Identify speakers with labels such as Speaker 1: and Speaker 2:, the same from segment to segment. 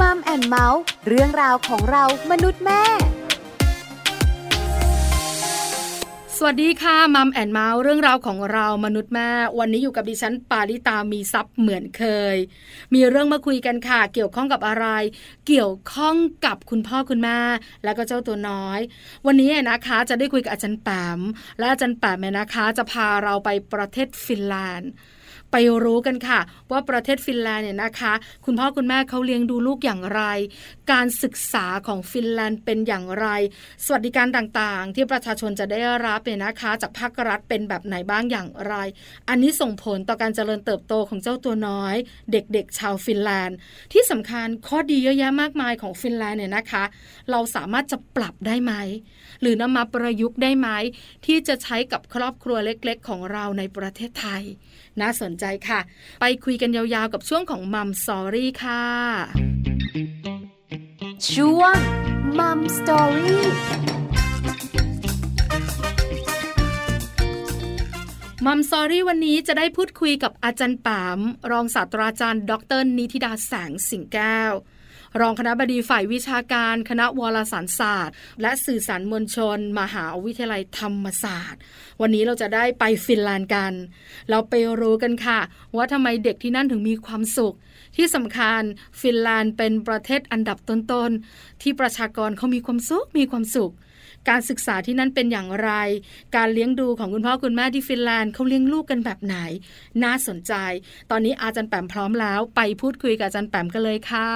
Speaker 1: Mom and Mouth เรื่องราวของเรามนุษย์แม่
Speaker 2: สวัสดีค่ะ Mom and Mouth เรื่องราวของเรามนุษย์แม่ วันนี้อยู่กับดิฉันปาริตามีซับเหมือนเคย มีเรื่องมาคุยกันค่ะ เกี่ยวข้องกับอะไร เกี่ยวข้องกับคุณพ่อคุณแม่แล้วก็เจ้าตัวน้อย วันนี้นะคะจะได้คุยกับอาจารย์แปมและอาจารย์แปมนะคะ จะพาเราไปประเทศฟินแลนด์ ไปรู้กันค่ะ ว่าประเทศฟินแลนด์เนี่ยนะคะ คุณพ่อคุณแม่เขาเลี้ยงดูลูกอย่างไร การศึกษาของฟินแลนด์เป็นอย่างไร สวัสดิการต่างๆ ที่ประชาชนจะได้รับเนี่ยนะคะ จากภาครัฐเป็นแบบไหนบ้างอย่างไร อันนี้ส่งผลต่อการเจริญเติบโตของเจ้าตัวน้อย เด็กๆ ชาวฟินแลนด์ ที่สำคัญข้อดีเยอะแยะมากมายของฟินแลนด์เนี่ยนะคะ เราสามารถจะปรับได้ไหม หรือนำมาประยุกต์ได้ไหมที่จะใช้กับครอบครัวเล็ก ๆ ของเราในประเทศไทย น่าสนใจค่ะ ไปคุยกันยาวๆกับช่วงของ Mom Story ค่ะ
Speaker 1: ช่วง
Speaker 2: Mom Story Mom Story วันนี้จะได้พูดคุยกับอาจารย์แปม รองศาสตราจารย์ ดรนิติดาแสงสิงแก้ว รองคณบดีฝ่ายวิชาการ คณะวารสารศาสตร์ และสื่อสารมวลชน มหาวิทยาลัยธรรมศาสตร์ วันนี้เราจะได้ไปฟินแลนด์กัน เราไปรู้กันค่ะ ว่าทำไมเด็กที่นั่นถึงมีความสุข ที่สำคัญฟินแลนด์เป็นประเทศอันดับต้นๆที่ประชากรเขามีความสุขมีความสุข การศึกษาที่นั่นเป็นอย่างไร การเลี้ยงดูของคุณพ่อคุณแม่ที่ฟินแลนด์เขาเลี้ยงลูกกันแบบไหน น่าสนใจ ตอนนี้อาจารย์แปมพร้อมแล้วไปพูดคุยกับอาจารย์แปมกันเลยค่ะ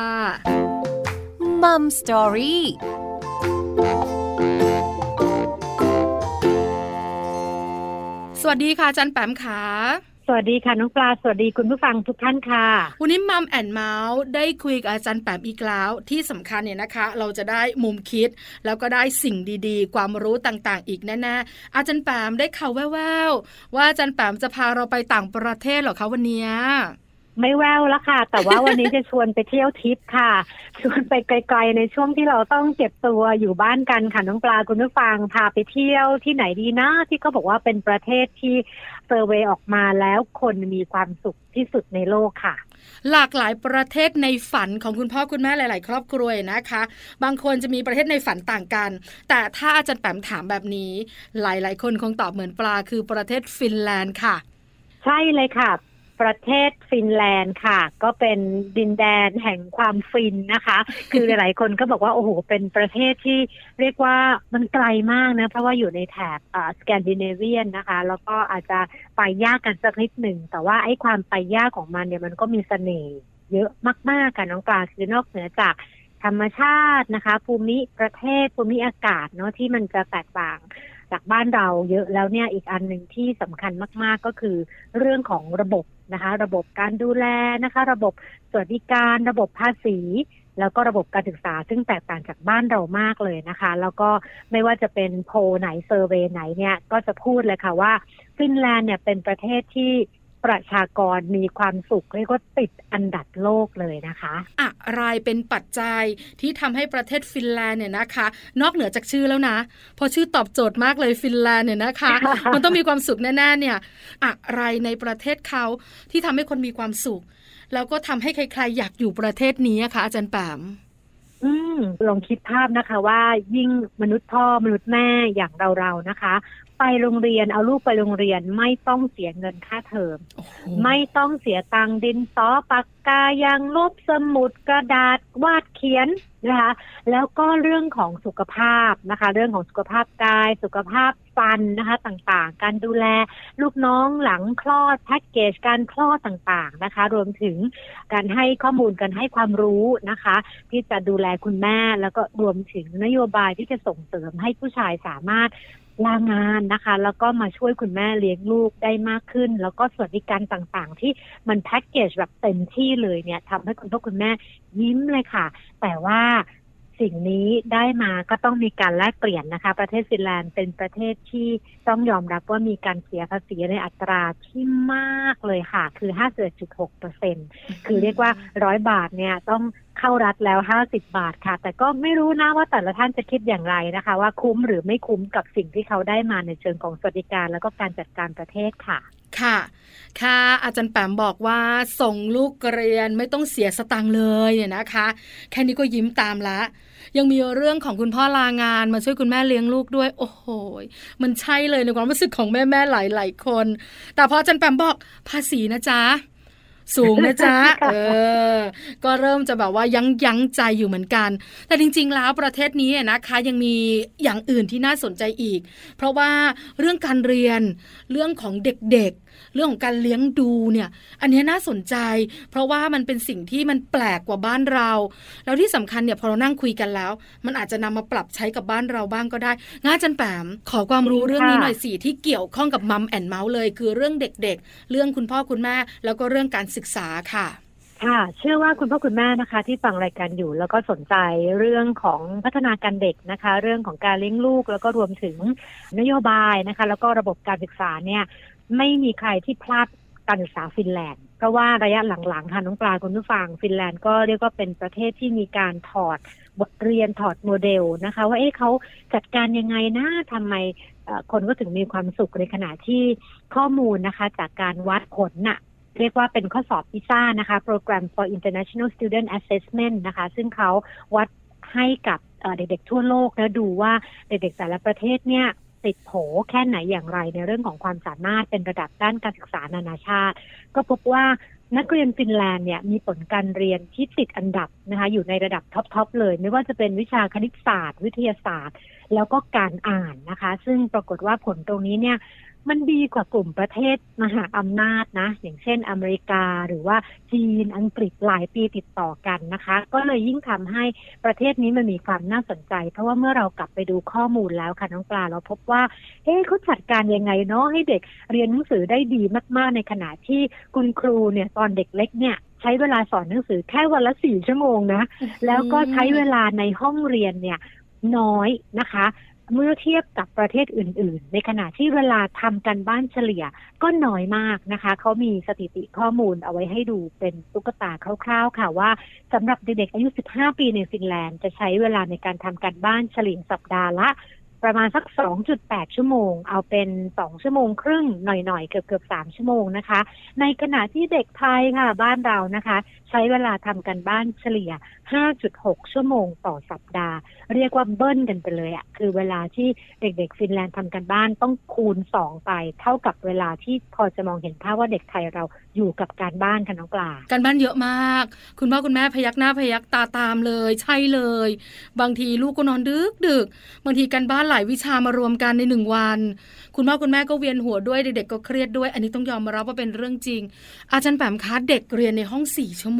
Speaker 1: มัมสตอรี่
Speaker 2: สวัสดีค่ะอาจารย์แปมค่ะ
Speaker 3: ส วัสดีค่ะน้องปลาสวัสดีคุณผู้ฟังทุกท่านค่ะ
Speaker 2: วันนี้มัมแอนเมาส์ได้คุยกับอาจารย์แปมอีกแล้วที่สำคัญเนี่ยนะคะ เราจะได้มุมคิด แล้วก็ได้สิ่งดีๆ ความรู้ต่างๆ อีกแน่ๆอาจารย์แปมได้ข่าวแว่วๆว่าอาจารย์แปมจะพาเราไปต่างประเทศหรอคะวันนี้
Speaker 3: ไม่แววแล้วค่ะ แต่ว่าวันนี้จะชวนไปเที่ยวทิปค่ะ ชวนไปไกลๆในช่วงที่เราต้องเก็บตัวอยู่บ้านกันค่ะน้องปลาคุณผู้ฟังพาไปเที่ยวที่ไหนดีนะ ที่เขาบอกว่าเป็นประเทศที่เซอร์เวยออกมาแล้วคนมีความสุขที่สุดในโลกค่ะ
Speaker 2: หลากหลายประเทศในฝันของคุณพ่อคุณแม่หลาย ๆ ครอบครัวนะคะ บางคนจะมีประเทศในฝันต่างกัน แต่ถ้าอาจารย์แปมถามแบบนี้ หลาย ๆ คนคงตอบเหมือนปลาคือประเทศฟินแลนด์ค่ะ
Speaker 3: ใช่เลยค่ะ ประเทศฟินแลนด์ค่ะ ก็เป็นดินแดนแห่งความฟินนะคะ คือหลายๆคนก็บอกว่าโอ้โหเป็นประเทศที่เรียกว่ามันไกลมากนะ เพราะว่าอยู่ในแถบสแกนดิเนเวียนนะคะ แล้วก็อาจจะไปยากกันสักนิดหนึ่ง แต่ว่าไอ้ความไปยากของมันเนี่ยมันก็มีเสน่ห์เยอะมากๆกันน้องปลาคือนอกเหนือจากธรรมชาตินะคะ ภูมิประเทศภูมิอากาศเนาะที่มันจะแตกต่าง จากบ้านเราเยอะแล้วเนี่ยอีกอันหนึ่งที่สำคัญมาก ๆ ก็คือเรื่องของระบบนะคะ ระบบการดูแลนะคะ ระบบสวัสดิการ ระบบภาษี แล้วก็ระบบการศึกษา ซึ่งแตกต่างจากบ้านเรามากเลยนะคะ แล้วก็ไม่ว่าจะเป็นโพไหนเซอร์เวยไหนเนี่ยก็จะพูดเลยค่ะว่าฟินแลนด์เนี่ยเป็นประเทศที่ ประชากรมีความสุขเรียกว่าติดอันดับโลกเลยนะคะ
Speaker 2: อะไรเป็นปัจจัยที่ทำให้ประเทศฟินแลนด์เนี่ยนะคะ นอกเหนือจากชื่อแล้วนะ พอชื่อตอบโจทย์มากเลยฟินแลนด์เนี่ยนะคะ มันต้องมีความสุขแน่ๆเนี่ย อะไรในประเทศเขาที่ทำให้คนมีความสุข แล้วก็ทำให้ใครๆอยากอยู่ประเทศนี้คะอาจารย์แปม
Speaker 3: อืมลองคิดภาพนะคะว่ายิ่งมนุษย์พ่อมนุษย์แม่อย่างเราๆนะคะ ไปโรงเรียนเอาลูกไปโรงเรียนไม่ต้องเสียเงินค่าเทอม ไม่ต้องเสียตังดินสอปากกายางลบสมุดกระดาษวาดเขียนนะคะ แล้วก็เรื่องของสุขภาพนะคะ เรื่องของสุขภาพกาย สุขภาพฟันนะคะต่างๆ การดูแลลูกน้องหลังคลอดแพ็กเกจการคลอดต่างๆนะคะ รวมถึงการให้ข้อมูลการให้ความรู้นะคะ ที่จะดูแลคุณแม่แล้วก็รวมถึงนโยบายที่จะส่งเสริมให้ผู้ชายสามารถ ลางานนะคะ แล้วก็มาช่วยคุณแม่เลี้ยงลูกได้มากขึ้น แล้วก็สวัสดิการต่างๆ ที่มันแพ็กเกจแบบเต็มที่เลยเนี่ยทำให้คุณพ่อคุณแม่ยิ้มเลยค่ะ แต่ว่า สิ่งนี้ได้มาก็ต้องมีการแลกเปลี่ยนนะคะ ประเทศฟินแลนด์เป็นประเทศที่ต้องยอมรับว่ามีการเสียภาษีในอัตราที่มากเลยค่ะ คือ51.6เปอร์เซ็นคือเรียกว่าร้อยบาทเนี่ยต้องเข้ารัฐแล้ว 50 บาทค่ะ แต่ก็ไม่รู้นะว่าแต่ละท่านจะคิดอย่างไรนะคะ ว่าคุ้มหรือไม่คุ้มกับสิ่งที่เขาได้มาในเชิงของสวัสดิการ แล้วก็การจัดการประเทศค่ะ
Speaker 2: ค่ะค่ะอาจารย์แปมบอกว่าส่งลูกเรียนไม่ต้องเสียสตังค์เลยเนี่ยนะคะ แค่นี้ก็ยิ้มตามละยังมีเรื่องของคุณพ่อลางานมาช่วยคุณแม่เลี้ยงลูกด้วย โอ้โห มันใช่เลยในความรู้สึกของแม่แม่หลายๆคน แต่พออาจารย์แปมบอกภาษีนะจ๊ะ สูงนะจ๊ะ เออ ก็เริ่มจะแบบว่ายั้งยั้งใจอยู่เหมือนกัน แต่จริง ๆ แล้วประเทศนี้นะคะยังมีอย่างอื่นที่น่าสนใจอีก เพราะว่าเรื่องการเรียนเรื่องของเด็กๆ เรื่องของการเลี้ยงดูเนี่ย อันนี้น่าสนใจ เพราะว่ามันเป็นสิ่งที่มันแปลกกว่าบ้านเรา แล้วที่สำคัญเนี่ยพอเรานั่งคุยกันแล้ว มันอาจจะนำมาปรับใช้กับบ้านเราบ้างก็ได้ง่าจันแปมขอความรู้เรื่องนี้หน่อยสิที่เกี่ยวข้องกับมัมแอนเมาส์เลย คือเรื่องเด็กๆ เรื่องคุณพ่อคุณแม่ แล้วก็เรื่องการศึกษาค่ะ
Speaker 3: ค่ะเชื่อว่าคุณพ่อคุณแม่นะคะ ที่ฟังรายการอยู่แล้วก็สนใจเรื่องของพัฒนาการเด็กนะคะ เรื่องของการเลี้ยงลูกแล้วก็รวมถึงนโยบายนะคะ แล้วก็ระบบการศึกษาเนี่ย ไม่มีใครที่พลาดการศึกษาฟินแลนด์เพราะว่าระยะหลังๆค่ะน้องปลาคุณผู้ฟังฟินแลนด์ก็เรียกว่าเป็นประเทศที่มีการถอดบทเรียนถอดโมเดลนะคะ ว่าเอ๊ะเขาจัดการยังไงนะทำไมคนก็ถึงมีความสุขในขณะที่ข้อมูลนะคะ จากการวัดผลน่ะเรียกว่าเป็นข้อสอบพิซ่านะคะ Program for International Student Assessment นะคะ ซึ่งเขาวัดให้กับเด็กๆทั่วโลกแล้วดูว่าเด็กๆแต่ละประเทศเนี่ย ติดโผแค่ไหนอย่างไรในเรื่องของความสามารถเป็นระดับด้านการศึกษานานาชาติ ก็พบว่านักเรียนฟินแลนด์เนี่ยมีผลการเรียนที่ติดอันดับนะคะอยู่ในระดับ top ๆเลย ไม่ว่าจะเป็นวิชาคณิตศาสตร์ วิทยาศาสตร์ แล้วก็การอ่านนะคะ ซึ่งปรากฏว่าผลตรงนี้เนี่ย มันดีกว่ากลุ่มประเทศมหาอำนาจนะ อย่างเช่นอเมริกาหรือว่าจีนอังกฤษหลายปีติดต่อกันนะคะ ก็เลยยิ่งทำให้ประเทศนี้มันมีความน่าสนใจ เพราะว่าเมื่อเรากลับไปดูข้อมูลแล้วค่ะน้องปลาเราพบว่าเอ๊ะเขาจัดการยังไงเนาะให้เด็กเรียนหนังสือได้ดีมาก ๆ ในขณะที่คุณครูเนี่ยตอนเด็กเล็กเนี่ยใช้เวลาสอนหนังสือแค่วันละสี่ชั่วโมงนะ แล้วก็ใช้เวลาในห้องเรียนเนี่ยน้อยนะคะ เมื่อเทียบกับประเทศอื่น ๆ ในขณะที่เวลาทำกันบ้านเฉลี่ยก็น้อยมากนะคะ เขามีสถิติข้อมูลเอาไว้ให้ดูเป็นตุ๊กตาคร่าว ๆ ค่ะว่าสำหรับเด็กๆอายุ 15 ปีในฟินแลนด์จะใช้เวลาในการทำการบ้านเฉลี่ยสัปดาห์ละประมาณสัก 2.8 ชั่วโมง เอาเป็น 2 ชั่วโมงครึ่งหน่อยๆ เกือบเกือบ3ชั่วโมงนะคะ ในขณะที่เด็กไทยค่ะบ้านเรานะคะ ใช้เวลาทำกันบ้านเฉลี่ย 5.6 ชั่วโมงต่อสัปดาห์ เรียกว่าเบิ้ลกันไปเลยอะคือเวลาที่เด็กๆ ฟินแลนด์ทำกันบ้านต้องคูณ 2 ไป เท่ากับเวลาที่พอจะมองเห็นภาพว่าเด็กไทยเราอยู่กับการบ้านกันน้องปลา
Speaker 2: การบ้านเยอะมาก คุณพ่อคุณแม่พยักหน้าพยักตาตามเลย ใช่เลย บางทีลูกก็นอนดึกดึกบางทีการบ้านหลายวิชามารวมกันในหนึ่งวัน คุณพ่อคุณแม่ก็เวียนหัวด้วยเด็กๆก็เครียดด้วย อันนี้ต้องยอมรับว่าเป็นเรื่องจริง อาจารย์แปมคะเด็กเรียนในห้องสี่ชั่วโมง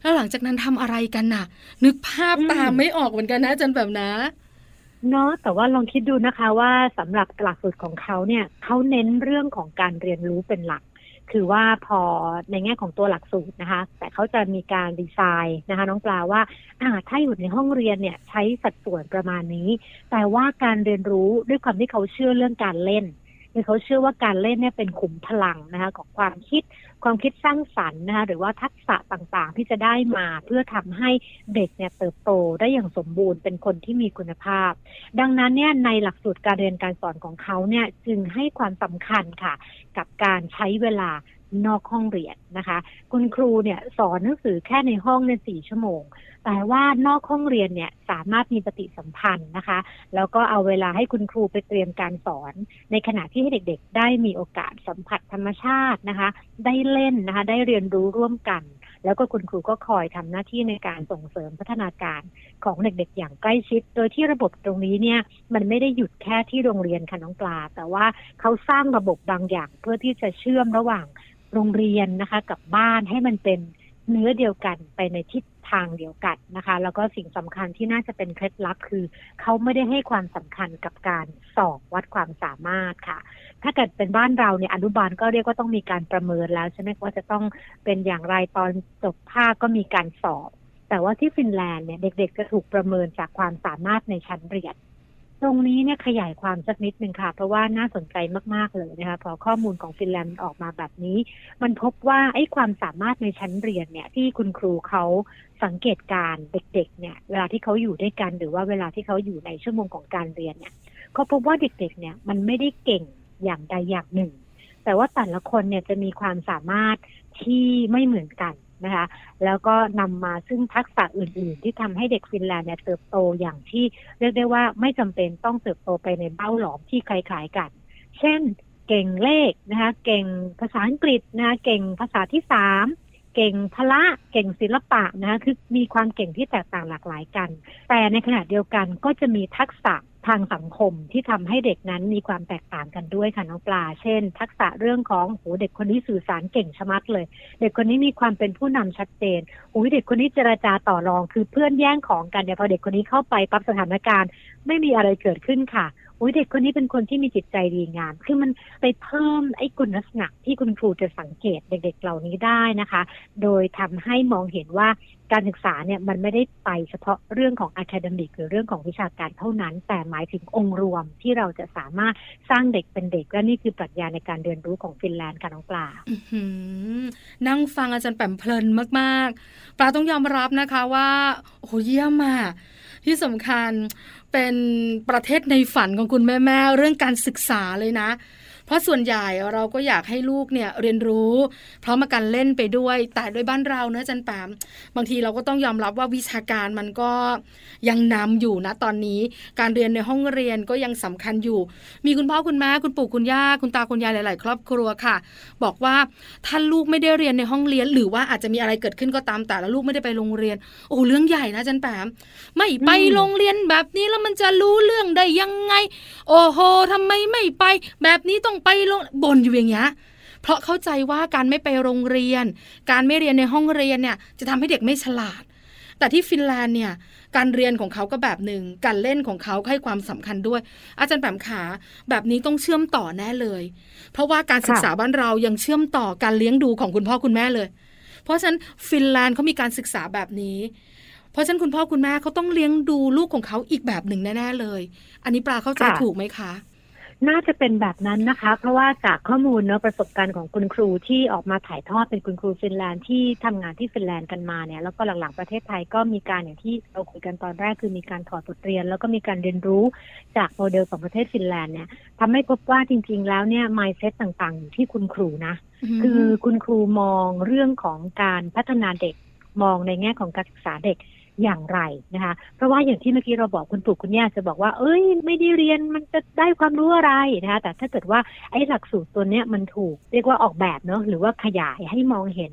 Speaker 2: แล้วหลังจากนั้นทำอะไรกันน่ะ นึกภาพตามไม่ออกเหมือนกันนะอาจารย์แปมนะ
Speaker 3: เนาะแต่ว่าลองคิดดูนะคะว่าสำหรับหลักสูตรของเขาเนี่ยเขาเน้นเรื่องของการเรียนรู้เป็นหลัก คือว่าพอในแง่ของตัวหลักสูตรนะคะ แต่เขาจะมีการดีไซน์นะคะ น้องปลาว่าอ่าถ้าอยู่ในห้องเรียนเนี่ยใช้สัดส่วนประมาณนี้ แต่ว่าการเรียนรู้ด้วยความที่เขาเชื่อเรื่องการเล่นคือเขาเชื่อว่าการเล่นเนี่ยเป็นขุมพลังนะคะของความคิด ความคิดสร้างสรรค์นะคะหรือว่าทักษะต่างๆ ที่จะได้มาเพื่อทำให้เด็กเนี่ยเติบโตได้อย่างสมบูรณ์เป็นคนที่มีคุณภาพ ดังนั้นเนี่ยในหลักสูตรการเรียนการสอนของเขาเนี่ยจึงให้ความสำคัญค่ะ กับการใช้เวลา นอกห้องเรียนนะคะ คุณครูเนี่ยสอนหนังสือแค่ในห้องในสี่ชั่วโมง แต่ว่านอกห้องเรียนเนี่ยสามารถมีปฏิสัมพันธ์นะคะ แล้วก็เอาเวลาให้คุณครูไปเตรียมการสอน ในขณะที่ให้เด็กๆ ได้มีโอกาสสัมผัสธรรมชาตินะคะ ได้เล่นนะคะ ได้เรียนรู้ร่วมกัน แล้วก็คุณครูก็คอยทำหน้าที่ในการส่งเสริมพัฒนาการของเด็กๆ อย่างใกล้ชิด โดยที่ระบบตรงนี้เนี่ยมันไม่ได้หยุดแค่ที่โรงเรียนค่ะน้องปลา แต่ว่าเขาสร้างระบบบางอย่างเพื่อที่จะเชื่อมระหว่าง โรงเรียนนะคะกับบ้านให้มันเป็นเนื้อเดียวกันไปในทิศทางเดียวกันนะคะ แล้วก็สิ่งสำคัญที่น่าจะเป็นเคล็ดลับคือ เขาไม่ได้ให้ความสำคัญกับการสอบวัดความสามารถค่ะ ถ้าเกิดเป็นบ้านเราเนี่ยอนุบาลก็เรียกว่าต้องมีการประเมินแล้วใช่ไหมว่าจะต้องเป็นอย่างไรตอนจบภาคก็มีการสอบ แต่ว่าที่ฟินแลนด์เนี่ยเด็กๆจะถูกประเมินจากความสามารถในชั้นเรียน ตรงนี้เนี่ยขยายความสักนิดหนึ่งค่ะ เพราะว่าน่าสนใจมาก ๆ เลยนะคะพอข้อมูลของฟินแลนด์ออกมาแบบนี้ มันพบว่าไอ้ความสามารถในชั้นเรียนเนี่ย ที่คุณครูเขาสังเกตการเด็ก ๆ เนี่ย เวลาที่เขาอยู่ด้วยกันหรือว่าเวลาที่เขาอยู่ในชั่วโมงของการเรียนเนี่ยเขาพบว่าเด็ก ๆ เนี่ยมันไม่ได้เก่งอย่างใดอย่างหนึ่ง แต่ว่าแต่ละคนเนี่ยจะมีความสามารถที่ไม่เหมือนกัน นะคะแล้วก็นำมาซึ่งทักษะอื่น ๆ ที่ทำให้เด็กฟินแลนด์เนี่ยเติบโตอย่างที่เรียกได้ว่าไม่จำเป็นต้องเติบโตไปในเบ้าหลอมที่คล้ายๆกัน เช่น เก่งเลขนะคะเก่งภาษาอังกฤษนะคะเก่งภาษาที่สามเก่งพละเก่งศิลปะนะคะคือมีความเก่งที่แตกต่างหลากหลายกัน แต่ในขณะเดียวกันก็จะมีทักษะ ทางสังคมที่ทำให้เด็กนั้นมีความแตกต่างกันด้วยค่ะน้องปลา เช่น ทักษะเรื่องของโหเด็กคนนี้สื่อสารเก่งชะมัดเลย เด็กคนนี้มีความเป็นผู้นำชัดเจนโอ้ยเด็กคนนี้เจราจาต่อรอง คือเพื่อนแย่งของกันเนี่ยพอเด็กคนนี้เข้าไปปั๊บสถานการณ์ ไม่มีอะไรเกิดขึ้นค่ะ อ้ยเด็กคนนี้เป็นคนที่มีจิตใจดีงาม คือมันไปเพิ่มไอ้คุณลักษณะที่คุณครูจะสังเกตเด็กๆเหล่านี้ได้นะคะ โดยทำให้มองเห็นว่าการศึกษาเนี่ยมันไม่ได้ไปเฉพาะเรื่องของ academic หรือเรื่องของวิชาการเท่านั้น แต่หมายถึงองค์รวมที่เราจะสามารถสร้างเด็กเป็นเด็ก และนี่คือปรัชญาในการเรียนรู้ของฟินแลนด์ค่ะน้องปลา
Speaker 2: นั่งฟังอาจารย์แปมเพลินมากๆ ปลาต้องยอมรับนะคะว่าโอ้เยี่ยมมาก ที่สำคัญเป็นประเทศในฝันของคุณแม่ ๆ เรื่องการศึกษาเลยนะ เพราะส่วนใหญ่เราก็อยากให้ลูกเนี่ยเรียนรู้ เพราะมาการเล่นไปด้วย แต่ด้วยบ้านเราเนะจันแปมบางทีเราก็ต้องยอมรับว่าวิชาการมันก็ยังนำอยู่นะตอนนี้ การเรียนในห้องเรียนก็ยังสำคัญอยู่ มีคุณพ่อคุณแม่คุณปู่คุณย่าคุณตาคุณยายหลาย ๆ ครอบครัวค่ะ บอกว่าถ้าลูกไม่ได้เรียนในห้องเรียน หรือว่าอาจจะมีอะไรเกิดขึ้นก็ตามแต่แล้วลูกไม่ได้ไปโรงเรียน โอ้เรื่องใหญ่นะจันแปมไม่ไปโรงเรียนแบบนี้แล้วมันจะรู้เรื่องได้ยังไง โอ้โหทำไมไม่ไป แบบนี้ต้องไปโรงบ่นอยู่อย่างเงี้ยเพราะเข้าใจว่าการไม่ไปโรงเรียน การไม่เรียนในห้องเรียนเนี่ยจะทำให้เด็กไม่ฉลาด แต่ที่ฟินแลนด์เนี่ยการเรียนของเขาก็แบบหนึ่งการเล่นของเขาให้ความสำคัญด้วย อาจารย์แปมขาแบบนี้ต้องเชื่อมต่อแน่เลย เพราะว่าการศึกษาบ้านเรายังเชื่อมต่อการเลี้ยงดูของคุณพ่อคุณแม่เลย เพราะฉะนั้นฟินแลนด์เขามีการศึกษาแบบนี้ เพราะฉะนั้นคุณพ่อคุณแม่เขาต้องเลี้ยงดูลูกของเขาอีกแบบหนึ่งแน่ๆเลย อันนี้ปลาเข้าใจถูกไหมคะ
Speaker 3: น่าจะเป็นแบบนั้นนะคะ เพราะว่าจากข้อมูลเนาะประสบการณ์ของคุณครูที่ออกมาถ่ายทอดเป็นคุณครูฟินแลนด์ที่ทำงานที่ฟินแลนด์กันมาเนี่ยแล้วก็หลังๆประเทศไทยก็มีการอย่างที่เราคุยกันตอนแรกคือมีการถอดบทเรียน แล้วก็มีการเรียนรู้จากโมเดลของประเทศฟินแลนด์เนี่ยทำให้พบว่าจริง ๆ แล้วเนี่ย mindset ต่างๆอยู่ที่คุณครูนะ คือคุณครูมองเรื่องของการพัฒนาเด็กมองในแง่ของการศึกษาเด็ก อย่างไรนะคะ เพราะว่าอย่างที่เมื่อกี้เราบอกคุณปู่คุณย่าจะบอกว่า เอ้ย ไม่ได้เรียนมันจะได้ความรู้อะไรนะคะ แต่ถ้าเกิดว่าไอ้หลักสูตรตัวเนี้ยมันถูกเรียกว่าออกแบบเนาะหรือว่าขยายให้มองเห็น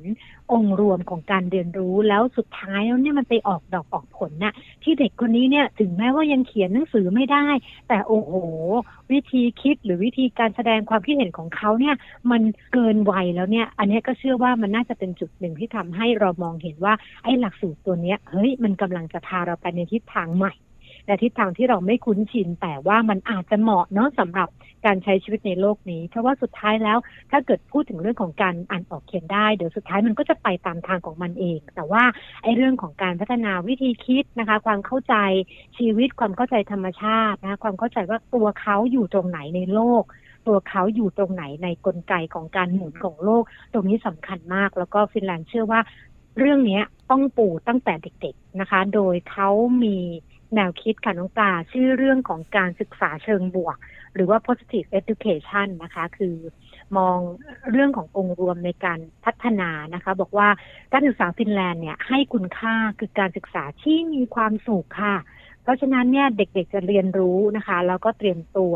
Speaker 3: องค์รวมของการเรียนรู้แล้วสุดท้ายแล้วเนี่ยมันไปออกดอกออกผลนะ่ะ ที่เด็กคนนี้เนี่ยถึงแม้ว่ายังเขียนหนังสือไม่ได้ แต่โอ้โห วิธีคิดหรือวิธีการแสดงความคิดเห็นของเขาเนี่ย มันเกินวัยแล้วเนี่ย อันนี้ก็เชื่อว่ามันน่าจะเป็นจุดหนึ่งที่ทำให้เรามองเห็นว่าไอ้หลักสูตรตัวเนี้ยเฮ้ยมันกำลังจะพาเราไปในทิศทางใหม่ ในทิศทางที่เราไม่คุ้นชิน แต่ว่ามันอาจจะเหมาะเนาะสำหรับการใช้ชีวิตในโลกนี้ เพราะว่าสุดท้ายแล้วถ้าเกิดพูดถึงเรื่องของการอ่านออกเขียนได้เดี๋ยวสุดท้ายมันก็จะไปตามทางของมันเอง แต่ว่าไอ้เรื่องของการพัฒนาวิธีคิดนะคะ ความเข้าใจชีวิตความเข้าใจธรรมชาตินะความเข้าใจว่าตัวเขาอยู่ตรงไหนในโลกตัวเขาอยู่ตรงไหนในกลไกของการหมุนของโลก ตรงนี้สำคัญมาก แล้วก็ฟินแลนด์เชื่อว่า เรื่องนี้ต้องปูตั้งแต่เด็ก ๆนะคะ โดยเขามี แนวคิดค่ะน้องปลาชื่อเรื่องของการศึกษาเชิงบวก หรือว่า positive education นะคะ คือมองเรื่องขององค์รวมในการพัฒนานะคะ บอกว่าการศึกษาฟินแลนด์เนี่ยให้คุณค่าคือการศึกษาที่มีความสุขค่ะ เพราะฉะนั้นเนี่ยเด็กๆจะเรียนรู้นะคะ แล้วก็เตรียมตัว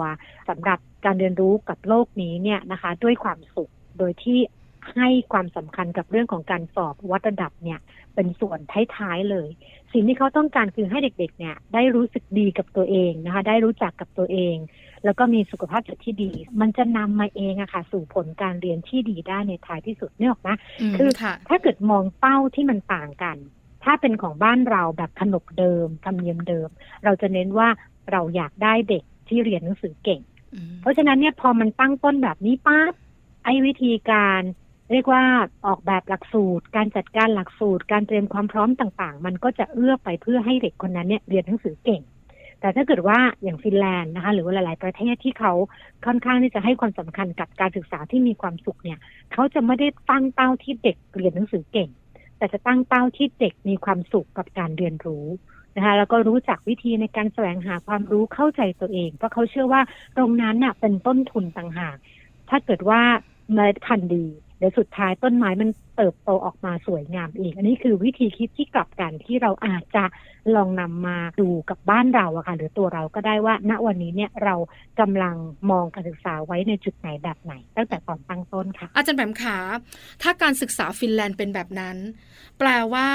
Speaker 3: สำหรับการเรียนรู้กับโลกนี้เนี่ยนะคะ ด้วยความสุขโดยที่ให้ความสำคัญกับเรื่องของการสอบวัดระดับเนี่ย เป็นส่วนท้ายๆเลย สิ่งที่เขาต้องการคือให้เด็กๆ เนี่ย ได้รู้สึกดีกับตัวเองนะคะ ได้รู้จักกับตัวเอง แล้วก็มีสุขภาพจิตที่ดี มันจะนำมาเองอะค่ะ สู่ผลการเรียนที่ดีได้ในท้ายที่สุดเนี่ยหรอกนะคือถ้าเกิดมองเป้าที่มันต่างกัน ถ้าเป็นของบ้านเราแบบขนบเดิมธรรมเนียมเดิม เราจะเน้นว่าเราอยากได้เด็กที่เรียนหนังสือเก่ง เพราะฉะนั้นเนี่ยพอมันตั้งต้นแบบนี้ปั๊บไอ้วิธีการ เรียกว่าออกแบบหลักสูตร การจัดการหลักสูตร การเตรียมความพร้อมต่างๆ มันก็จะเอื้อไปเพื่อให้เด็กคนนั้นเนี่ยเรียนหนังสือเก่ง แต่ถ้าเกิดว่าอย่างฟินแลนด์นะคะ หรือว่าหลาย ๆ ประเทศที่เขาค่อนข้างที่จะให้ความสำคัญกับการศึกษาที่มีความสุขเนี่ย เขาจะไม่ได้ตั้งเป้าที่เด็กเรียนหนังสือเก่ง แต่จะตั้งเป้าที่เด็กมีความสุขกับการเรียนรู้นะคะแล้วก็รู้จักวิธีในการแสวงหาความรู้เข้าใจตัวเอง เพราะเขาเชื่อว่าตรงนั้นน่ะเป็นต้นทุนต่างหาก ถ้าเกิดว่าเมล็ดพันธุ์ดี เดี๋ยวสุดท้ายต้นไม้มันเติบโตออกมาสวยงามเองอันนี้คือวิธีคิดที่กลับกันที่เราอาจจะลองนำมาดูกับบ้านเราอะค่ะหรือตัวเราก็ได้ว่า ณวันนี้เนี่ยเรากำลังมองการศึกษาไว้ในจุดไหนแบบไหน ตั้งแต่ตอนตั้งต้นค่ะ
Speaker 2: อาจารย์แบมขาถ้าการศึกษาฟินแลนด์เป็นแบบนั้น แปลว่า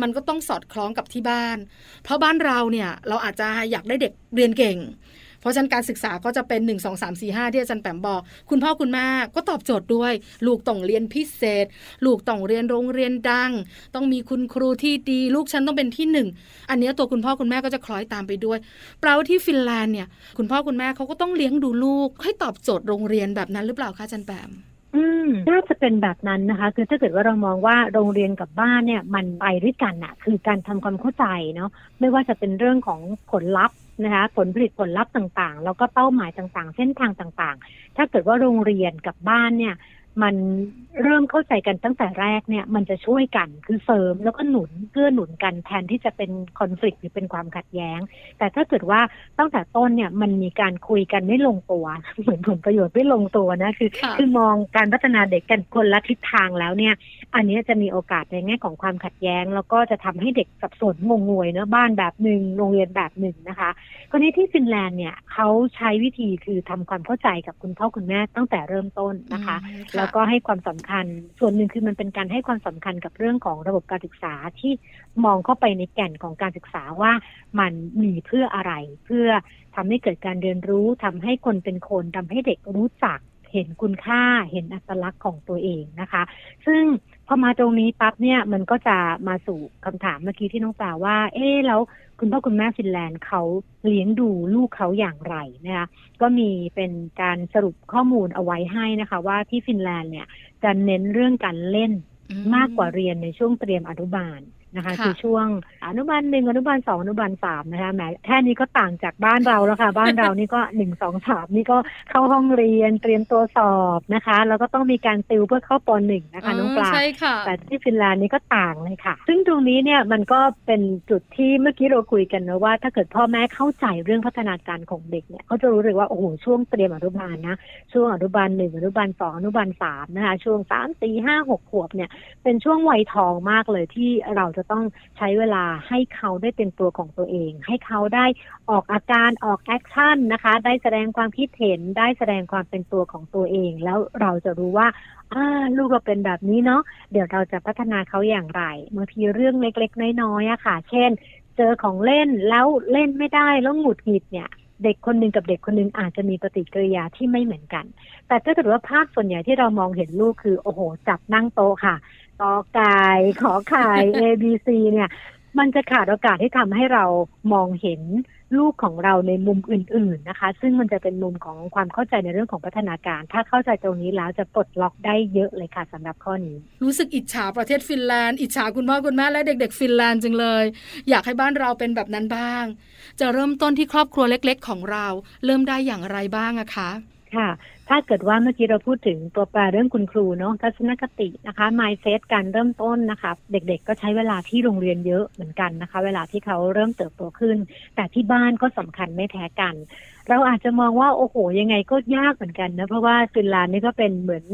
Speaker 2: มันก็ต้องสอดคล้องกับที่บ้าน เพราะบ้านเราเนี่ยเราอาจจะอยากได้เด็กเรียนเก่ง ราะฉะนั้นการศึกษาก็จะเป็น 1 2 3 4 5 ที่อาจารย์แปมบอก คุณพ่อคุณแม่ก็ตอบโจทย์ด้วย ลูกต้องเรียนพิเศษ ลูกต้องเรียนโรงเรียนดัง ต้องมีคุณครูที่ดี ลูกฉันต้องเป็นที่หนึ่งอันนี้ตัวคุณพ่อคุณแม่ก็จะคล้อยตามไปด้วยแปลว่าที่ฟินแลนด์เนี่ยคุณพ่อคุณแม่เขาก็ต้องเลี้ยงดูลูก ให้ตอบโจทย์โรงเรียนแบบนั้นหรือเปล่าคะอาจารย์แปม
Speaker 3: อืมน่าจะเป็นแบบนั้นนะคะ คือถ้าเกิดว่าเรามองว่าโรงเรียนกับบ้านเนี่ยมันไปด้วยกันอะคือการทำความเข้าใจเนาะไม่ว่าจะเป็นเรื่องของผลลัพธ์ นะคะผลผลิตผลลัพธ์ต่างๆ แล้วก็เป้าหมายต่างๆ เส้นทางต่างๆ ถ้าเกิดว่าโรงเรียนกับบ้านเนี่ย มันเริ่มเข้าใจกันตั้งแต่แรกเนี่ย มันจะช่วยกันคือเสริมแล้วก็หนุนเกื้อหนุนกันแทนที่จะเป็นคอน FLICT หรือเป็นความขัดแย้ง แต่ถ้าเกิดว่าตั้งแต่ต้นเนี่ยมันมีการคุยกันไม่ลงตัว เหมือนผลประโยชน์ไม่ลงตัวนะคือ คือมองการพัฒนาเด็กกันคนละทิศทางแล้วเนี่ย อันนี้จะมีโอกาสในแง่ของความขัดแย้ง แล้วก็จะทำให้เด็กสับสนงงงวยเนะบ้านแบบหนึ่งโรงเรียนแบบหนึ่งนะคะ กรณีที่ฟินแลนด์เนี่ยเขาใช้วิธีคือทำความเข้าใจกับคุณพ่อคุณแม่ตั้งแต่เริ่มต้นนะคะ แล้วก็ให้ความสำคัญส่วนหนึ่งคือมันเป็นการให้ความสำคัญกับเรื่องของระบบการศึกษาที่มองเข้าไปในแก่นของการศึกษาว่ามันมีเพื่ออะไร เพื่อทำให้เกิดการเรียนรู้ทำให้คนเป็นคนทำให้เด็กรู้จักเห็นคุณค่าเห็นอัตลักษณ์ของตัวเองนะคะ ซึ่งพอมาตรงนี้ปั๊บเนี่ยมันก็จะมาสู่คำถามเมื่อกี้ที่น้องปลาว่า เอ๊แล้ว คุณพ่อคุณแม่ฟินแลนด์เขาเลี้ยงดูลูกเขาอย่างไรนะคะก็มีเป็นการสรุปข้อมูลเอาไว้ให้นะคะ ว่าที่ฟินแลนด์เนี่ยจะเน้นเรื่องการเล่นมากกว่าเรียนในช่วงเตรียมอนุบาล นะคะคือช่วงอนุบาลหนึ่งอนุบาลสองอนุบาลสามนะคะแหมแค่นี้ก็ต่างจากบ้านเราแล้วค่ะ บ้านเรานี่ก็หนึ่งสองสามนี่ก็เข้าห้องเรียนเตรียมตัวสอบนะคะ แล้วก็ต้องมีการติวเพื่อเข้าปหนึ่งนะคะน้องปลา
Speaker 2: ใช่ค่ะ
Speaker 3: แต่ที่ฟินแลนด์นี่ก็ต่างเลยค่ะ ซึ่งตรงนี้เนี่ยมันก็เป็นจุดที่เมื่อกี้เราคุยกันนะว่า ถ้าเกิดพ่อแม่เข้าใจเรื่องพัฒนาการของเด็กเนี่ยเขาจะรู้เลยว่าโอ้โหช่วงเตรียมอนุบาลนะช่วงอนุบาลหนึ่งอนุบาลสองอนุบาลสามนะคะช่วงสามสี่ห้าหกขวบเนี่ยเป็นช่วงวัยทองมากเลยที่เราจะต้องใช้เวลาให้เขาได้เป็นตัวของตัวเอง ให้เขาได้ออกอาการออกแอคชั่นนะคะ ได้แสดงความคิดเห็นได้แสดงความเป็นตัวของตัวเอง แล้วเราจะรู้ว่าอ่าลูกเราเป็นแบบนี้เนาะเดี๋ยวเราจะพัฒนาเขาอย่างไรบางทีเรื่องเล็ก ๆ น้อยๆอะค่ะ เช่น เจอของเล่นแล้วเล่นไม่ได้แล้วหงุดหงิดเนี่ยเด็กคนหนึ่งกับเด็กคนหนึ่งอาจจะมีปฏิกิริยาที่ไม่เหมือนกัน แต่ถ้าเกิดว่าภาพส่วนใหญ่ที่เรามองเห็นลูกคือ โอ้โห จับนั่งโต๊ะค่ะ กอไก่ขอไข่ A B C เนี่ย มันจะขาดโอกาสที่ทำให้เรามองเห็นลูกของเราในมุมอื่น ๆนะคะ ซึ่งมันจะเป็นมุมของความเข้าใจในเรื่องของพัฒนาการ ถ้าเข้าใจตรงนี้แล้วจะปลดล็อกได้เยอะเลยค่ะสำหรับข้อนี้
Speaker 2: รู้สึกอิจฉาประเทศฟินแลนด์อิจฉาคุณพ่อคุณแม่และเด็ก ๆ ฟินแลนด์จังเลย อยากให้บ้านเราเป็นแบบนั้นบ้าง จะเริ่มต้นที่ครอบครัวเล็ก ๆ ของเรา เริ่มได้อย่างไรบ้างอะคะ
Speaker 3: ค่ะ ถ้าเกิดว่าเมื่อกี้เราพูดถึงตัวแปรเรื่องคุณครูเนาะทัศนคตินะคะ mindset การเริ่มต้นนะคะ เด็กๆ ก็ใช้เวลาที่โรงเรียนเยอะเหมือนกันนะคะ เวลาที่เขาเริ่มเติบโตขึ้น แต่ที่บ้านก็สำคัญไม่แพ้กัน เราอาจจะมองว่าโอ้โหยังไงก็ยากเหมือนกันนะเพราะว่าฟินแลนด์นี่ก็เป็นเหมือน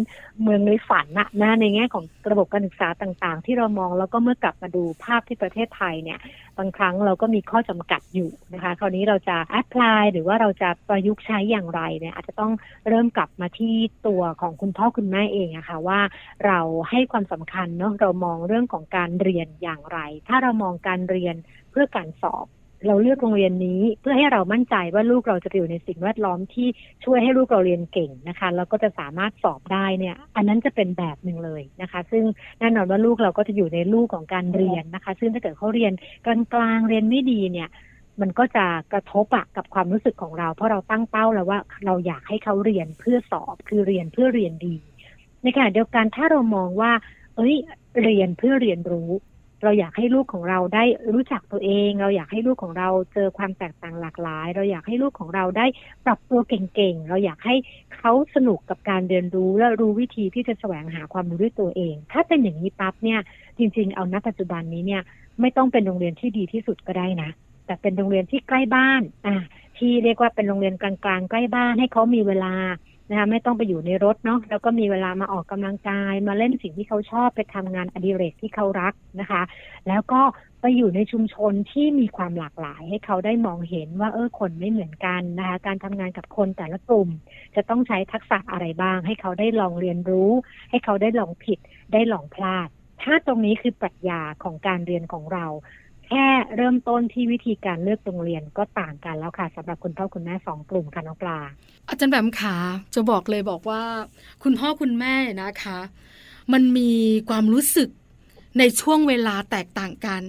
Speaker 3: เมืองในฝันนะนะในแง่ของระบบการศึกษาต่างๆ ที่เรามองแล้วก็เมื่อกลับมาดูภาพที่ประเทศไทยเนี่ยบางครั้งเราก็มีข้อจำกัดอยู่นะคะ คราวนี้เราจะแอพพลายหรือว่าเราจะประยุกต์ใช้อย่างไรเนี่ยอาจจะต้องเริ่มกลับมาที่ตัวของคุณพ่อคุณแม่เองอะคะ่ะว่าเราให้ความสำคัญเนาะเรามองเรื่องของการเรียนอย่างไร ถ้าเรามองการเรียนเพื่อการสอบ เราเลือกโรงเรียนนี้ เพื่อให้เรามั่นใจว่าลูกเราจะอยู่ในสิ่งแวดล้อมที่ช่วยให้ลูกเราเรียนเก่งนะคะแล้วก็จะสามารถสอบได้เนี่ยอันนั้นจะเป็นแบบหนึ่งเลยนะคะ ซึ่งแน่นอนว่าลูกเราก็จะอยู่ในลูกของการเรียนนะคะ ซึ่งถ้าเกิดเขาเรียนกลางกลางเรียนไม่ดีเนี่ยมันก็จะกระทบอะกับความรู้สึกของเรา เพราะเราตั้งเป้าแล้วว่าเราอยากให้เขาเรียนเพื่อสอบคือเรียนเพื่อเรียนดี ในขณะเดียวกันถ้าเรามองว่า เอ้ย เรียนเพื่อเรียนรู้ เราอยากให้ลูกของเราได้รู้จักตัวเอง เราอยากให้ลูกของเราเจอความแตกต่างหลากหลาย เราอยากให้ลูกของเราได้ปรับตัวเก่งๆ เราอยากให้เขาสนุกกับการเรียนรู้และรู้วิธีที่จะแสวงหาความรู้ด้วยตัวเอง ถ้าเป็นอย่างนี้ปั๊บเนี่ย จริงๆ เอาณปัจจุบันนี้เนี่ยไม่ต้องเป็นโรงเรียนที่ดีที่สุดก็ได้นะ แต่เป็นโรงเรียนที่ใกล้บ้านอะที่เรียกว่าเป็นโรงเรียนกลางๆ ใกล้บ้านให้เขามีเวลา นะคะไม่ต้องไปอยู่ในรถเนาะแล้วก็มีเวลามาออกกำลังกาย มาเล่นสิ่งที่เขาชอบไปทำงานอดิเรกที่เขารักนะคะ แล้วก็ไปอยู่ในชุมชนที่มีความหลากหลาย ให้เขาได้มองเห็นว่าเออคนไม่เหมือนกันนะคะการทำงานกับคนแต่ละกลุ่ม จะต้องใช้ทักษะอะไรบ้าง ให้เขาได้ลองเรียนรู้ ให้เขาได้ลองผิดได้ลองพลาด ถ้าตรงนี้คือปรัชญาของการเรียนของเรา แค่เริ่มต้นที่วิธีการเลือกโรงเรียนก็ต่างกันแล้วค่ะสำหรับคุณพ่อคุณแม่สองกลุ่มค่ะน้องปลา
Speaker 2: อาจารย์แบมขาจะบอกเลยบอกว่า คุณพ่อคุณแม่นะคะ มันมีความรู้สึกในช่วงเวลาแตกต่างกัน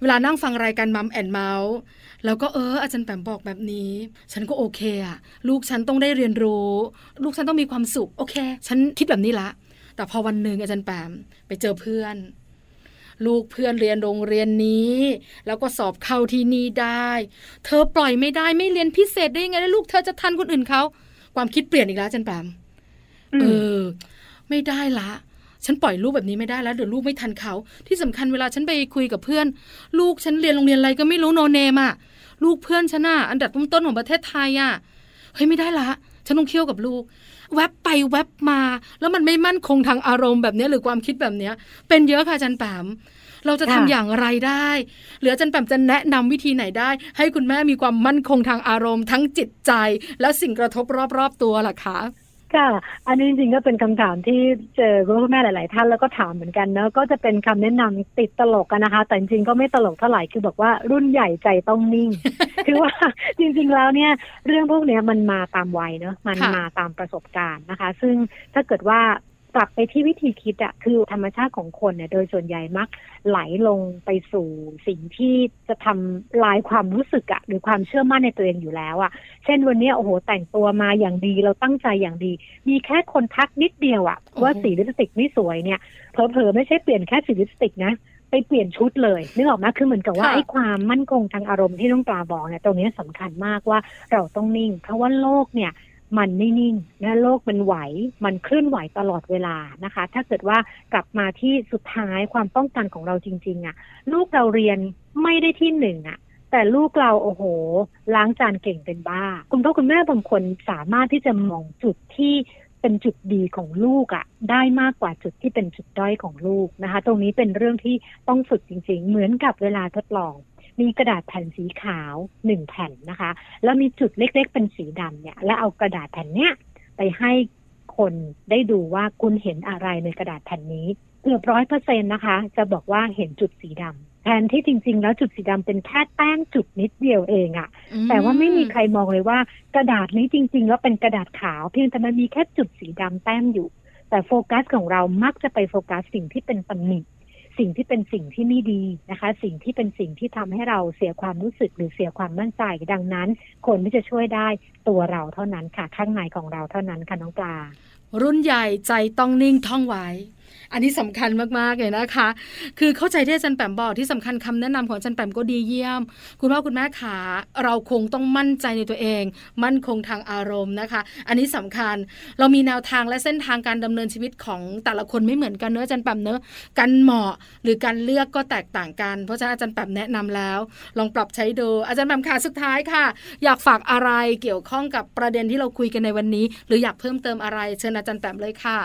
Speaker 2: เวลานั่งฟังรายการมัมแอนเมาส์แล้วก็เอออาจารย์แปมบอกแบบนี้ ฉันก็โอเคอะลูกฉันต้องได้เรียนรู้ ลูกฉันต้องมีความสุขโอเค ฉันคิดแบบนี้ละ แต่พอวันหนึ่งอาจารย์แปมไปเจอเพื่อน ลูกเพื่อนเรียนโรงเรียนนี้ แล้วก็สอบเข้าที่นี่ได้ เธอปล่อยไม่ได้ไม่เรียนพิเศษได้ยังไงแล้วลูกเธอจะทันคนอื่นเขาความคิดเปลี่ยนอีกแล้วอาจารย์แปมเออ ไม่ได้ละฉันปล่อยลูกแบบนี้ไม่ได้แล้วเดี๋ยวลูกไม่ทันเขา ที่สำคัญเวลาฉันไปคุยกับเพื่อน ลูกฉันเรียนโรงเรียนอะไรก็ไม่รู้โนเนมอะลูกเพื่อนฉันอะอันดับต้นๆของประเทศไทยอะเฮ้ยไม่ได้ละฉันต้องเคี่ยวกับลูก แวบไปแวบมา แล้วมันไม่มั่นคงทางอารมณ์แบบนี้หรือความคิดแบบเนี้ยเป็นเยอะค่ะอาจารย์แปมเราจะทำอย่างไรได้ หรืออาจารย์แปมจะแนะนำวิธีไหนได้ ให้คุณแม่มีความมั่นคงทางอารมณ์ทั้งจิตใจ และสิ่งกระทบรอบๆตัวล่ะคะ
Speaker 3: ค่ะ อันนี้จริงๆก็เป็นคำถามที่เจอคุณพ่อแม่หลาย ๆ ท่านแล้วก็ถามเหมือนกันเนอะก็จะเป็นคำแนะนำติดตลกกันนะคะ แต่จริงๆก็ไม่ตลกเท่าไหร่คือบอกว่ารุ่นใหญ่ใจต้องนิ่ง คือว่าจริง ๆ แล้วเนี่ยเรื่องพวกนี้มันมาตามวัยเนอะมันมาตามประสบการณ์นะคะ ซึ่งถ้าเกิดว่า กลับไปที่วิธีคิดอะคือธรรมชาติของคนเนี่ยโดยส่วนใหญ่มักไหลลงไปสู่สิ่งที่จะทำลายความรู้สึกอะหรือความเชื่อมั่นในตัวเองอยู่แล้วอะเช่นวันนี้โอ้โหแต่งตัวมาอย่างดีเราตั้งใจอย่างดี มีแค่คนทักนิดเดียวอะว่าสีลิปสติกไม่สวยเนี่ยเผลอๆไม่ใช่เปลี่ยนแค่สีลิปสติกนะไปเปลี่ยนชุดเลยนึกออกไหมคือเหมือนกับว่าไอ้ความมั่นคงทางอารมณ์ที่น้องปลาบอกเนี่ยตรงนี้สำคัญมากว่าเราต้องนิ่ง เพราะว่าโลกเนี่ย มันไม่นิ่งนะโลกมันไหว มันเคลื่อนไหวตลอดเวลานะคะ ถ้าเกิดว่ากลับมาที่สุดท้ายความป้องกันของเราจริง ๆอะ่ะ ลูกเราเรียนไม่ได้ที่หนึ่งอะ่ะแต่ลูกเราโอ้โห ล้างจานเก่งเป็นบ้า คุณพ่อคุณแม่บางคนสามารถที่จะมองจุดที่เป็นจุดดีของลูกอะ่ะ ได้มากกว่าจุดที่เป็นจุดด้อยของลูกนะคะ ตรงนี้เป็นเรื่องที่ต้องฝึกจริง ๆ เหมือนกับเวลาทดลอง มีกระดาษแผ่นสีขาวหนึ่งแผ่นนะคะ แล้วมีจุดเล็ก ๆ เป็นสีดำเนี่ย แล้วเอากระดาษแผ่นเนี้ยไปให้คนได้ดูว่าคุณเห็นอะไรในกระดาษแผ่นนี้เกือบร้อยเปอร์เซ็นนะคะ จะบอกว่าเห็นจุดสีดำแทนที่จริง ๆ แล้วจุดสีดำเป็นแค่แต้มจุดนิดเดียวเองอะแต่ว่าไม่มีใครมองเลยว่ากระดาษนี้จริง ๆ แล้วเป็นกระดาษขาว เพียงแต่มันมีแค่จุดสีดำแต้มอยู่ แต่โฟกัสของเรามักจะไปโฟกัสสิ่งที่เป็นตำหนิ สิ่งที่เป็นสิ่งที่ไม่ดีนะคะ สิ่งที่เป็นสิ่งที่ทำให้เราเสียความรู้สึกหรือเสียความมั่นใจ ดังนั้น คนที่จะช่วยได้ตัวเราเท่านั้นค่ะ ข้างในของเราเท่านั้นค่ะน้องปลา
Speaker 2: รุ่นใหญ่ใจต้องนิ่งท่องไว้ อันนี้สำคัญมากๆเลยนะคะ คือเข้าใจที่อาจารย์แปมบอกที่สำคัญคำแนะนำของอาจารย์แปมก็ดีเยี่ยม คุณพ่อคุณแม่ขาเราคงต้องมั่นใจในตัวเอง มั่นคงทางอารมณ์นะคะ อันนี้สำคัญเรามีแนวทางและเส้นทางการดำเนินชีวิตของแต่ละคนไม่เหมือนกันเนอะอาจารย์แปมเนอะการเหมาะหรือการเลือกก็แตกต่างกัน เพราะฉะนั้นอาจารย์แปมแนะนำแล้ว ลองปรับใช้ดูอาจารย์แปมขาสุดท้ายค่ะ อยากฝากอะไรเกี่ยวข้องกับประเด็นที่เราคุยกันในวันนี้ หรืออยากเพิ่มเติมอะไรเชิญอาจารย์แปมเลยค่ะ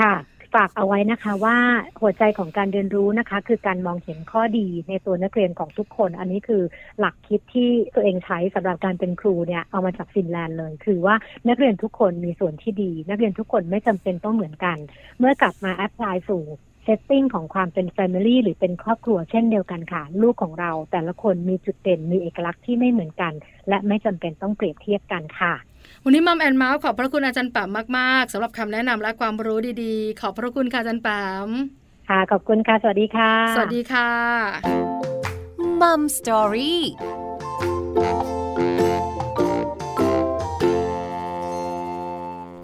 Speaker 3: ค่ะ ฝากเอาไว้นะคะว่าหัวใจของการเรียนรู้นะคะ คือการมองเห็นข้อดีในตัวนักเรียนของทุกคน อันนี้คือหลักคิดที่ตัวเองใช้สำหรับการเป็นครูเนี่ยเอามาจากฟินแลนด์เลย คือว่านักเรียนทุกคนมีส่วนที่ดี นักเรียนทุกคนไม่จำเป็นต้องเหมือนกัน เมื่อกลับมา apply สู่ setting ของความเป็น family หรือเป็นครอบครัวเช่นเดียวกันค่ะ ลูกของเราแต่ละคนมีจุดเด่นมีเอกลักษณ์ที่ไม่เหมือนกัน และไม่จำเป็นต้องเปรียบเทียบกันค่ะ
Speaker 2: วันนี้มัมแอนเมาส์ขอบพระคุณอาจารย์แปมมากๆสำหรับคำแนะนำและความรู้ดีๆ ขอบพระคุณค่ะอาจารย์ป๋ม
Speaker 3: ค่ะขอบคุณค่ะ สวัสดีค่ะ
Speaker 2: สวัสดีค่ะ
Speaker 1: Mom Story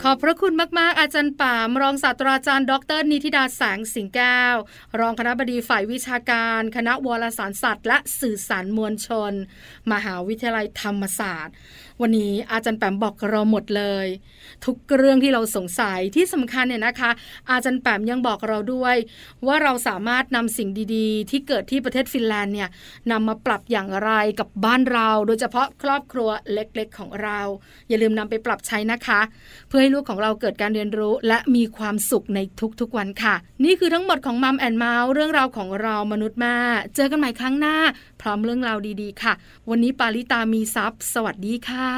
Speaker 2: ขอบพระคุณมาก ๆ อาจารย์แปมรองศาสตราจารย์ ดร นิติดาแสงสิงแก้ว รองคณบดีฝ่ายวิชาการ คณะวารสารศาสตร์และสื่อสารมวลชน มหาวิทยาลัยธรรมศาสตร์ วันนี้อาจารย์แปมบอกเราหมดเลย ทุกเรื่องที่เราสงสัยที่สำคัญเนี่ยนะคะ อาจารย์แปมยังบอกเราด้วย ว่าเราสามารถนำสิ่งดีๆ ที่เกิดที่ประเทศฟินแลนด์เนี่ยนำมาปรับอย่างไรกับบ้านเรา โดยเฉพาะครอบครัวเล็กๆของเรา อย่าลืมนำไปปรับใช้นะคะ เพื่อให้ลูกของเราเกิดการเรียนรู้และมีความสุขในทุกๆวันค่ะ นี่คือทั้งหมดของมัมแอนเมาส์เรื่องราวของเรามนุษย์แม่เจอกันใหม่ครั้งหน้าพร้อมเรื่องราวดีๆ ค่ะ วันนี้ปาริตามีซัพ์สวัสดีค่ะ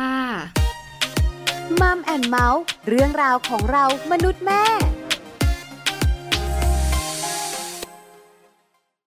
Speaker 1: มัมแอนเมาส์เรื่องราวของเรามนุษย์แม่